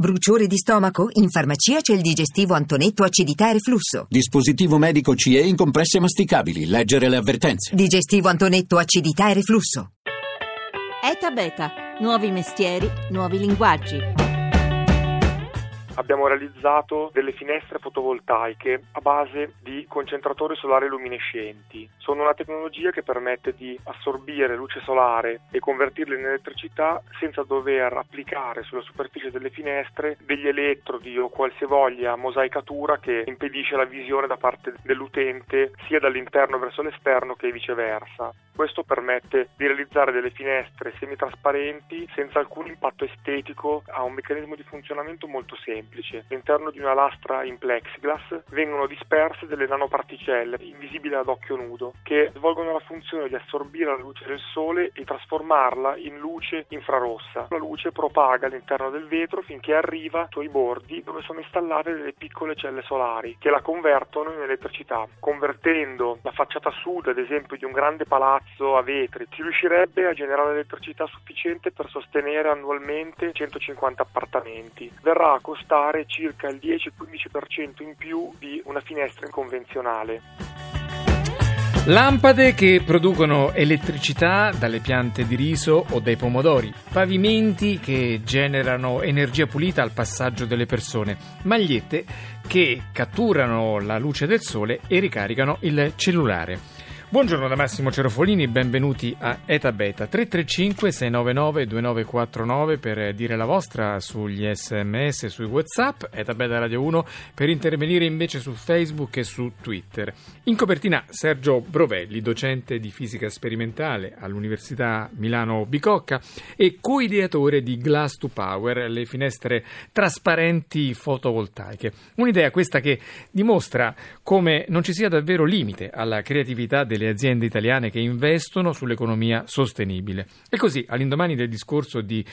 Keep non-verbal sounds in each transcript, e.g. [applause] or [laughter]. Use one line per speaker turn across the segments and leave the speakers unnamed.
Bruciore di stomaco? In farmacia c'è il digestivo Antonetto acidità e reflusso.
Dispositivo medico CE in compresse masticabili. Leggere le avvertenze.
Digestivo Antonetto acidità e reflusso.
ETA Beta. Nuovi mestieri, nuovi linguaggi
abbiamo realizzato delle finestre fotovoltaiche a base di concentratori solari luminescenti. Sono una tecnologia che permette di assorbire luce solare e convertirla in elettricità senza dover applicare sulla superficie delle finestre degli elettrodi o qualsivoglia mosaicatura che impedisce la visione da parte dell'utente sia dall'interno verso l'esterno che viceversa. Questo permette di realizzare delle finestre semitrasparenti senza alcun impatto estetico, ha un meccanismo di funzionamento molto semplice. All'interno di una lastra in plexiglass vengono disperse delle nanoparticelle invisibili ad occhio nudo che svolgono la funzione di assorbire la luce del sole e trasformarla in luce infrarossa. La luce propaga all'interno del vetro finché arriva ai bordi dove sono installate delle piccole celle solari che la convertono in elettricità. Convertendo la facciata sud, ad esempio, di un grande palazzo a vetri, si riuscirebbe a generare elettricità sufficiente per sostenere annualmente 150 appartamenti. Verrà a costare circa il 10-15% in più di una finestra convenzionale.
Lampade che producono elettricità dalle piante di riso o dai pomodori, pavimenti che generano energia pulita al passaggio delle persone, magliette che catturano la luce del sole e ricaricano il cellulare. Buongiorno da Massimo Cerofolini, benvenuti a Eta Beta 335 699 2949 per dire la vostra sugli sms sui whatsapp, Eta Beta Radio 1 per intervenire invece su Facebook e su Twitter. In copertina Sergio Brovelli, docente di fisica sperimentale all'Università Milano Bicocca e coideatore di Glass to Power, le finestre trasparenti fotovoltaiche. Un'idea questa che dimostra come non ci sia davvero limite alla creatività del le aziende italiane che investono sull'economia sostenibile. E così, all'indomani del discorso di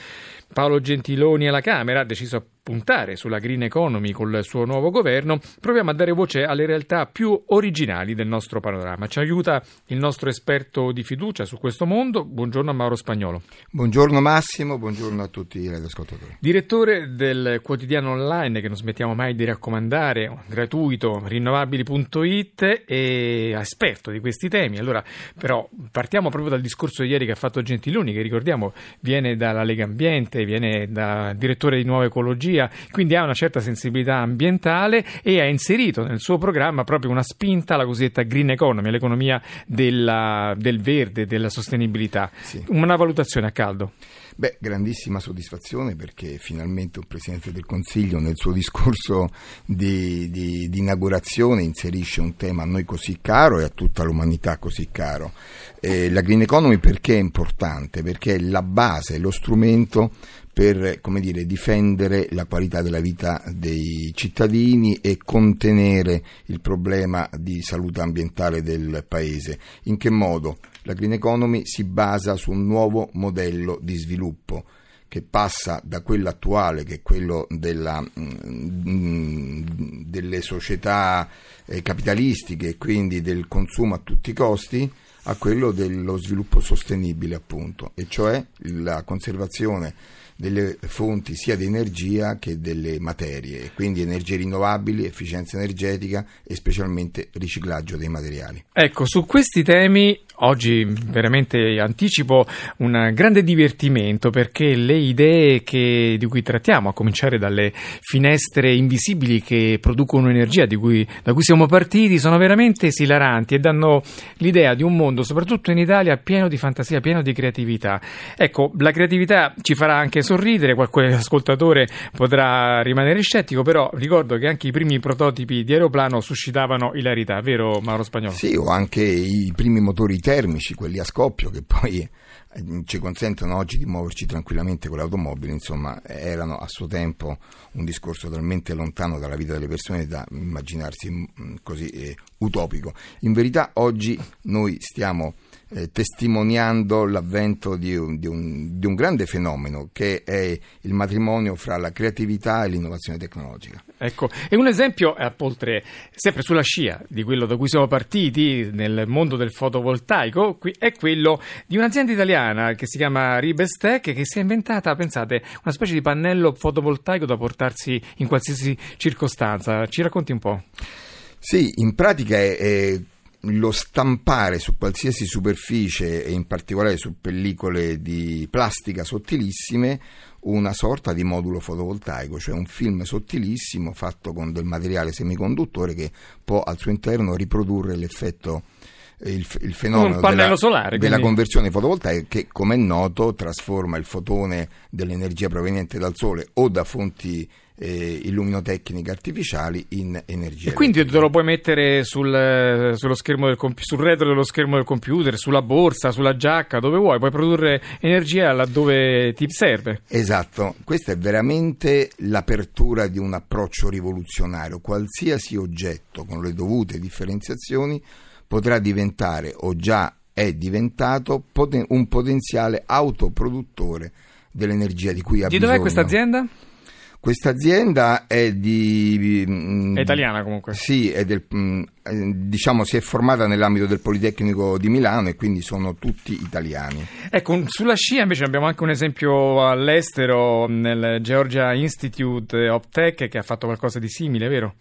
Paolo Gentiloni alla Camera, deciso puntare sulla green economy col suo nuovo governo, proviamo a dare voce alle realtà più originali del nostro panorama. Ci aiuta il nostro esperto di fiducia su questo mondo. Buongiorno a Mauro Spagnolo.
Buongiorno Massimo, buongiorno a tutti i radioascoltatori.
Direttore del quotidiano online che non smettiamo mai di raccomandare, gratuito, rinnovabili.it e esperto di questi temi. Allora, però, partiamo proprio dal discorso di ieri che ha fatto Gentiloni, che ricordiamo viene dalla Lega Ambiente, viene da direttore di Nuova Ecologia energia, quindi ha una certa sensibilità ambientale e ha inserito nel suo programma proprio una spinta alla cosiddetta green economy, l'economia della, del verde, della sostenibilità. Sì. Una valutazione a caldo.
Beh, grandissima soddisfazione perché finalmente un Presidente del Consiglio nel suo discorso di, di, di, inaugurazione inserisce un tema a noi così caro e a tutta l'umanità così caro. Eh, la Green Economy perché è importante? Perché è la base, lo strumento per dire, difendere la qualità della vita dei cittadini e contenere il problema di salute ambientale del Paese. In che modo? La Green Economy si basa su un nuovo modello di sviluppo che passa da quello attuale, che è quello della, mm, delle società eh, capitalistiche e quindi del consumo a tutti i costi, a quello dello sviluppo sostenibile, appunto, e cioè la conservazione delle fonti sia di energia che delle materie, quindi energie rinnovabili, efficienza energetica e specialmente riciclaggio dei materiali.
Ecco, su questi temi oggi veramente anticipo un grande divertimento perché le idee che, di cui trattiamo, a cominciare dalle finestre invisibili che producono energia cui, da cui siamo partiti, sono veramente esilaranti e danno l'idea di un mondo, soprattutto in Italia, pieno di fantasia, pieno di creatività. Ecco, la creatività ci farà anche sorridere, qualche ascoltatore potrà rimanere scettico, però ricordo che anche i primi prototipi di aeroplano suscitavano ilarità, vero Mauro Spagnolo?
Sì, o anche i primi motori termici, quelli a scoppio, che poi ci consentono oggi di muoverci tranquillamente con l'automobile, insomma, erano a suo tempo un discorso talmente lontano dalla vita delle persone da immaginarsi mm, così eh, utopico. In verità oggi noi stiamo eh, testimoniando l'avvento di un, di, un, di un, grande fenomeno che è il matrimonio fra la creatività e l'innovazione tecnologica.
Ecco, e un esempio, eh, oltre, sempre sulla scia di quello da cui siamo partiti nel mondo del fotovoltaico, è quello di un'azienda italiana che si chiama Ribestec che si è inventata, pensate, una specie di pannello fotovoltaico da portarsi in qualsiasi circostanza. Ci racconti un po'?
Sì, in pratica è, è lo stampare su qualsiasi superficie e in particolare su pellicole di plastica sottilissime una sorta di modulo fotovoltaico, cioè un film sottilissimo fatto con del materiale semiconduttore che può al suo interno riprodurre l'effetto il, il fenomeno della,
solare,
della conversione fotovoltaica che come è noto trasforma il fotone dell'energia proveniente dal sole o da fonti eh, illuminotecniche artificiali in energia.
E quindi te lo puoi mettere sul, sullo schermo del comp- sul retro dello schermo del computer, sulla borsa, sulla giacca, dove vuoi, puoi produrre energia laddove ti serve.
Esatto, questa è veramente l'apertura di un approccio rivoluzionario. Qualsiasi oggetto con le dovute differenziazioni potrà diventare o già è diventato poten- un potenziale autoproduttore dell'energia di cui ha
di
bisogno.
Di dov'è questa azienda?
Questa azienda è di...
Mm, è italiana comunque.
Sì, è del, mm, diciamo si è formata nell'ambito del Politecnico di Milano e quindi sono tutti italiani.
Ecco, sulla scia invece abbiamo anche un esempio all'estero nel Georgia Institute of Tech che ha fatto qualcosa di simile, vero?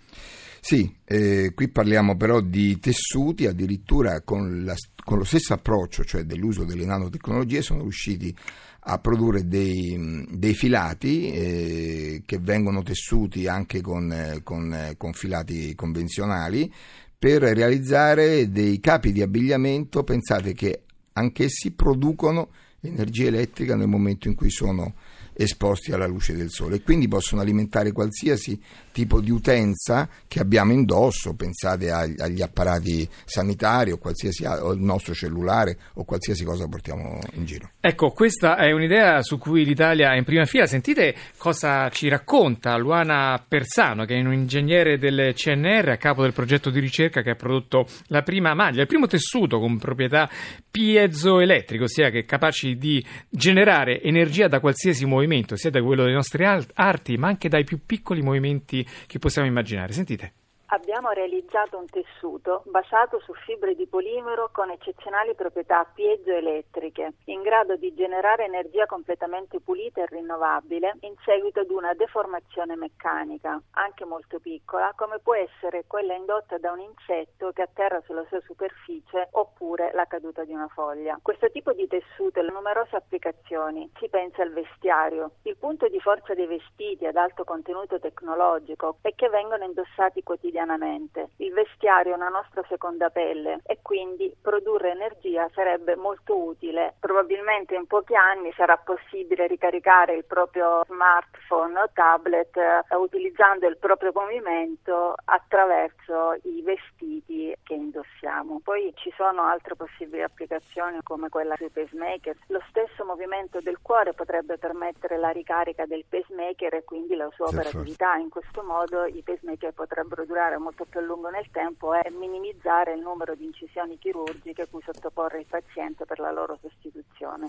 Sì, eh, qui parliamo però di tessuti, addirittura con, la, con, lo stesso approccio, cioè dell'uso delle nanotecnologie, sono riusciti a produrre dei, dei filati eh, che vengono tessuti anche con, con, con filati convenzionali per realizzare dei capi di abbigliamento, pensate che anch'essi producono energia elettrica nel momento in cui sono esposti alla luce del sole e quindi possono alimentare qualsiasi tipo di utenza che abbiamo indosso, pensate agli apparati sanitari o, o il nostro cellulare o qualsiasi cosa portiamo in giro.
Ecco, questa è un'idea su cui l'Italia è in prima fila. Sentite cosa ci racconta Luana Persano, che è un ingegnere del CNR a capo del progetto di ricerca che ha prodotto la prima maglia, il primo tessuto con proprietà piezoelettriche, ossia che è capace di generare energia da qualsiasi movimento, sia da quello delle nostre arti, ma anche dai più piccoli movimenti che possiamo immaginare. Sentite.
Abbiamo realizzato un tessuto basato su fibre di polimero con eccezionali proprietà piezoelettriche, in grado di generare energia completamente pulita e rinnovabile in seguito ad una deformazione meccanica, anche molto piccola, come può essere quella indotta da un insetto che atterra sulla sua superficie oppure la caduta di una foglia. Questo tipo di tessuto ha numerose applicazioni. Si pensa al vestiario. Il punto di forza dei vestiti ad alto contenuto tecnologico è che vengono indossati quotidianamente quotidianamente. Il vestiario è una nostra seconda pelle e quindi produrre energia sarebbe molto utile. Probabilmente in pochi anni sarà possibile ricaricare il proprio smartphone o tablet eh, utilizzando il proprio movimento attraverso i vestiti che indossiamo. Poi ci sono altre possibili applicazioni come quella sui pacemaker. Lo stesso movimento del cuore potrebbe permettere la ricarica del pacemaker e quindi la sua operatività. In questo modo i pacemaker potrebbero durare durare molto più a lungo nel tempo è minimizzare il numero di incisioni chirurgiche cui sottoporre il paziente per la loro sostituzione.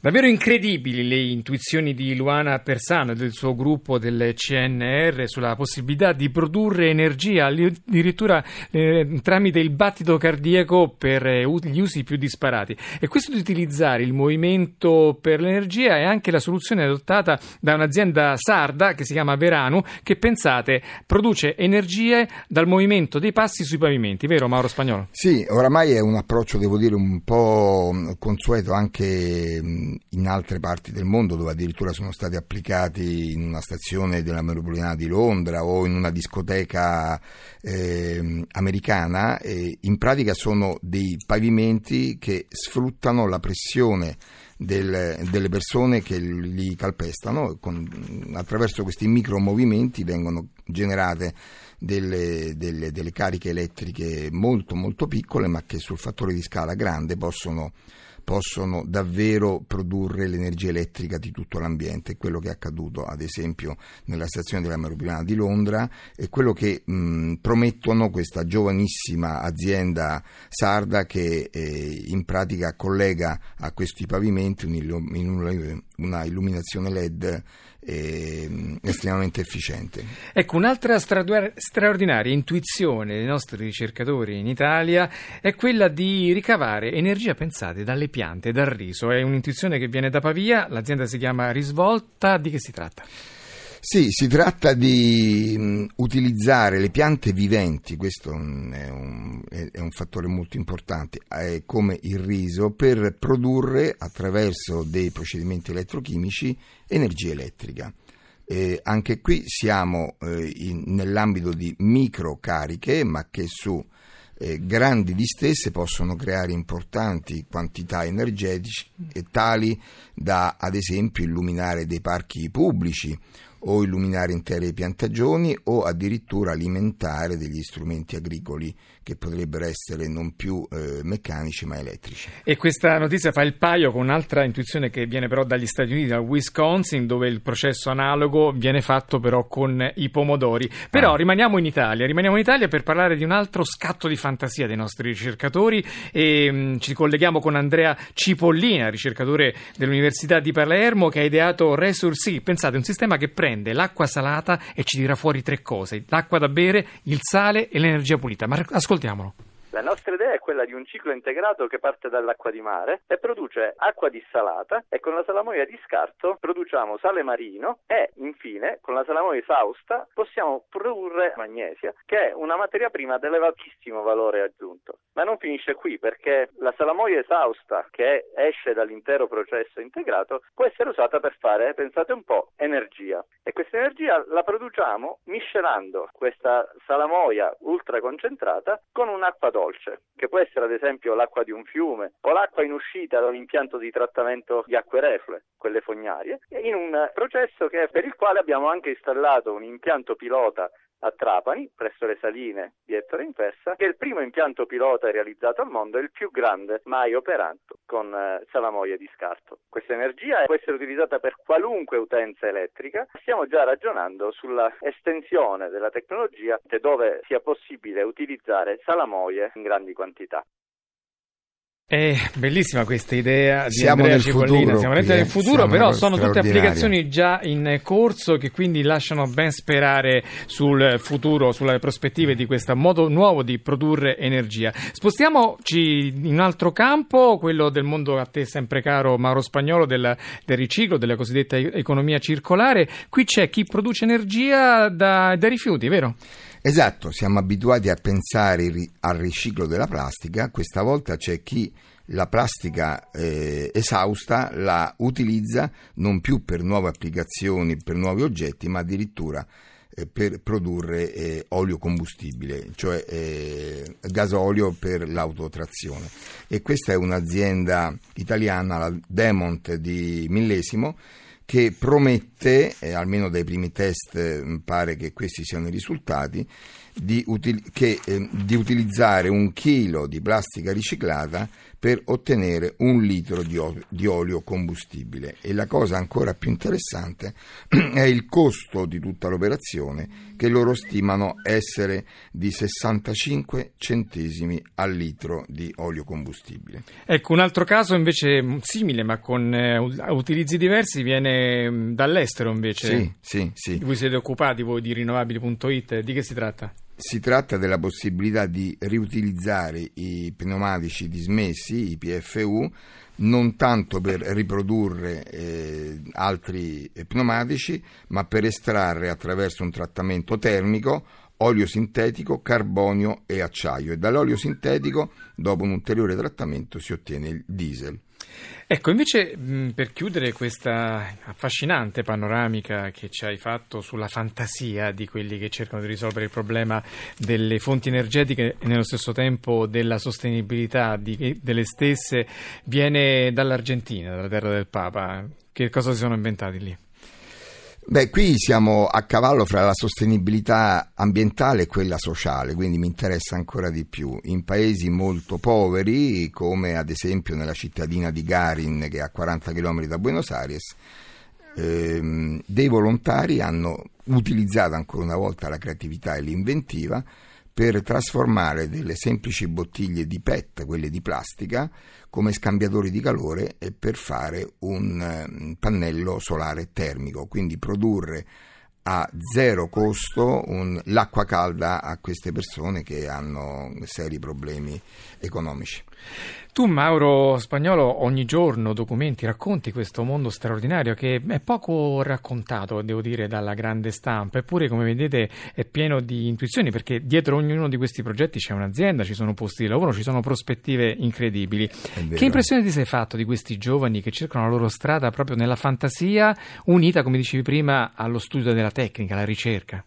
Davvero incredibili le intuizioni di Luana Persano e del suo gruppo del CNR sulla possibilità di produrre energia addirittura eh, tramite il battito cardiaco per eh, gli usi più disparati. E questo di utilizzare il movimento per l'energia è anche la soluzione adottata da un'azienda sarda che si chiama Veranu che pensate produce energie dal movimento dei passi sui pavimenti, vero Mauro Spagnolo?
Sì, oramai è un approccio, devo dire, un po' consueto anche in altre parti del mondo dove addirittura sono stati applicati in una stazione della metropolitana di Londra o in una discoteca eh, americana. Eh, in pratica sono dei pavimenti che sfruttano la pressione del, delle persone che li calpestano. Con, attraverso questi micromovimenti vengono generate delle, delle, delle, cariche elettriche molto molto piccole ma che sul fattore di scala grande possono possono davvero produrre l'energia elettrica di tutto l'ambiente, quello che è accaduto ad esempio nella stazione della metropolitana di Londra. E quello che mh, promettono questa giovanissima azienda sarda che eh, in pratica collega a questi pavimenti una illuminazione LED estremamente efficiente.
Ecco, un'altra straordinaria intuizione dei nostri ricercatori in Italia è quella di ricavare energia, pensate, dalle piante, dal riso. È un'intuizione che viene da Pavia, l'azienda si chiama Risvolta, di che si tratta?
Sì, si tratta di mh, utilizzare le piante viventi, questo è un, è un fattore molto importante, eh, come il riso, per produrre attraverso dei procedimenti elettrochimici energia elettrica. Eh, anche qui siamo eh, in, nell'ambito di microcariche, ma che su eh, grandi distese possono creare importanti quantità energetiche tali da, ad esempio, illuminare dei parchi pubblici o illuminare intere piantagioni o addirittura alimentare degli strumenti agricoli che potrebbero essere non più eh, meccanici ma elettrici.
E questa notizia fa il paio con un'altra intuizione che viene però dagli Stati Uniti, dal Wisconsin, dove il processo analogo viene fatto però con i pomodori. Però ah. rimaniamo in Italia, rimaniamo in Italia per parlare di un altro scatto di fantasia dei nostri ricercatori e mh, mm, ci colleghiamo con Andrea Cipollina, ricercatore dell'Università di Palermo che ha ideato Resursi. Pensate, un sistema che prende l'acqua salata e ci dirà fuori tre cose, l'acqua da bere, il sale e l'energia pulita. Ma ascoltiamo ascoltiamolo.
La nostra idea è quella di un ciclo integrato che parte dall'acqua di mare e produce acqua dissalata e con la salamoia di scarto produciamo sale marino e infine con la salamoia esausta possiamo produrre magnesia che è una materia prima di elevatissimo valore aggiunto. Ma non finisce qui perché la salamoia esausta che esce dall'intero processo integrato può essere usata per fare, pensate un po', energia. E questa energia la produciamo miscelando questa salamoia ultra concentrata con un'acqua dolce che può essere ad esempio l'acqua di un fiume o l'acqua in uscita da un impianto di trattamento di acque reflue, quelle fognarie, in un processo che, per il quale abbiamo anche installato un impianto pilota a Trapani, presso le saline di Ettore in Fessa, che è il primo impianto pilota realizzato al mondo e il più grande mai operato con eh, salamoie di scarto. Questa energia può essere utilizzata per qualunque utenza elettrica. Stiamo già ragionando sulla estensione della tecnologia dove sia possibile utilizzare salamoie in grandi quantità.
È bellissima questa idea di
siamo
Andrea
nel
Cipollina,
futuro,
siamo nel futuro,
eh?
però sono tutte applicazioni già in corso che quindi lasciano ben sperare sul futuro, sulle prospettive di questo modo nuovo di produrre energia. Spostiamoci in un altro campo, quello del mondo a te sempre caro Mauro Spagnolo, del, del riciclo, della cosiddetta economia circolare. Qui c'è chi produce energia da, da rifiuti, vero?
Esatto, siamo abituati a pensare al riciclo della plastica, questa volta c'è chi la plastica eh, esausta la utilizza non più per nuove applicazioni, per nuovi oggetti, ma addirittura eh, per produrre eh, olio combustibile, cioè eh, gasolio per l'autotrazione. E questa è un'azienda italiana, la Demont di Millesimo, che promette, eh, almeno dai primi test eh, pare che questi siano i risultati, di, util- che, eh, di utilizzare un chilo di plastica riciclata per ottenere un litro di, olio combustibile. E la cosa ancora più interessante [clears throat] è il costo di tutta l'operazione, che loro stimano essere di 65 centesimi al litro di olio combustibile.
Ecco, un altro caso invece simile, ma con eh, utilizzi diversi, viene mm, dall'estero invece.
Sì, sì, sì.
Voi siete occupati voi di rinnovabili.it, di che si tratta?
Si tratta della possibilità di riutilizzare i pneumatici dismessi, i PFU, non tanto per riprodurre eh, altri pneumatici, ma per estrarre attraverso un trattamento termico olio sintetico, carbonio e acciaio e dall'olio sintetico, dopo un ulteriore trattamento, si ottiene il diesel.
Ecco, invece per chiudere questa affascinante panoramica che ci hai fatto sulla fantasia di quelli che cercano di risolvere il problema delle fonti energetiche e nello stesso tempo della sostenibilità di, delle stesse, viene dall'Argentina, dalla terra del Papa. Che cosa si sono inventati lì?
Beh, qui siamo a cavallo fra la sostenibilità ambientale e quella sociale, quindi mi interessa ancora di più. In paesi molto poveri, come ad esempio nella cittadina di Garin, che è a 40 km da Buenos Aires, ehm, dei volontari hanno utilizzato ancora una volta la creatività e l'inventiva per trasformare delle semplici bottiglie di PET, quelle di plastica, come scambiatori di calore e per fare un eh, pannello solare termico, quindi produrre a zero costo un, l'acqua calda a queste persone che hanno seri problemi economici.
Tu, Mauro Spagnolo, ogni giorno documenti, racconti questo mondo straordinario che è poco raccontato, devo dire, dalla grande stampa, eppure, come vedete, è pieno di intuizioni perché dietro ognuno di questi progetti c'è un'azienda, ci sono posti di lavoro, ci sono prospettive incredibili. Che impressione ti sei fatto di questi giovani che cercano la loro strada proprio nella fantasia, unita, come dicevi prima, allo studio della tecnica, alla ricerca?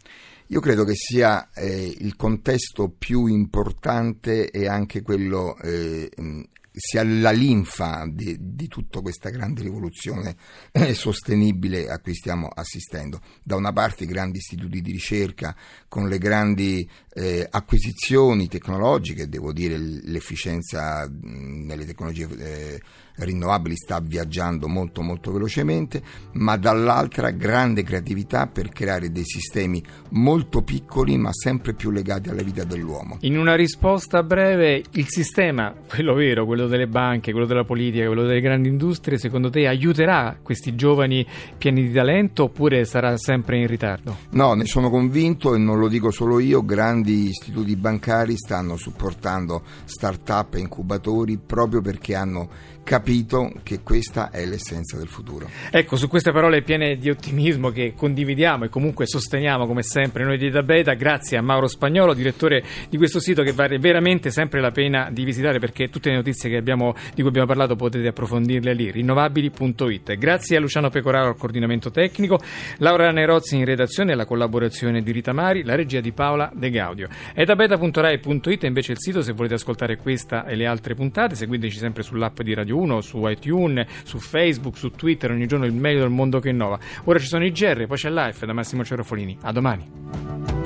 Io credo che sia eh, il contesto più importante e anche quello eh, sia la linfa di, di, tutta questa grande rivoluzione eh, sostenibile a cui stiamo assistendo. Da una parte i grandi istituti di ricerca con le grandi eh, acquisizioni tecnologiche, devo dire l'efficienza mh, nelle tecnologie eh, rinnovabili sta viaggiando molto molto velocemente, ma dall'altra grande creatività per creare dei sistemi molto piccoli ma sempre più legati alla vita dell'uomo.
In una risposta breve, il sistema, quello vero, quello delle banche, quello della politica, quello delle grandi industrie, secondo te aiuterà questi giovani pieni di talento oppure sarà sempre in ritardo?
No, ne sono convinto e non lo dico solo io, grandi istituti bancari stanno supportando start-up e incubatori proprio perché hanno capito che questa è l'essenza del futuro.
Ecco, su queste parole piene di ottimismo che condividiamo e comunque sosteniamo come sempre noi di Da grazie a Mauro Spagnolo, direttore di questo sito che vale veramente sempre la pena di visitare perché tutte le notizie abbiamo, di cui abbiamo parlato potete approfondirle lì, rinnovabili.it. Grazie a Luciano Pecoraro al coordinamento tecnico, Laura Nerozzi in redazione e la collaborazione di Rita Mari, la regia di Paola De Gaudio. È da beta.rai.it invece il sito se volete ascoltare questa e le altre puntate, seguiteci sempre sull'app di Radio 1, su iTunes, su Facebook, su Twitter, ogni giorno il meglio del mondo che innova. Ora ci sono i GR, poi c'è Life da Massimo Cerofolini. A domani.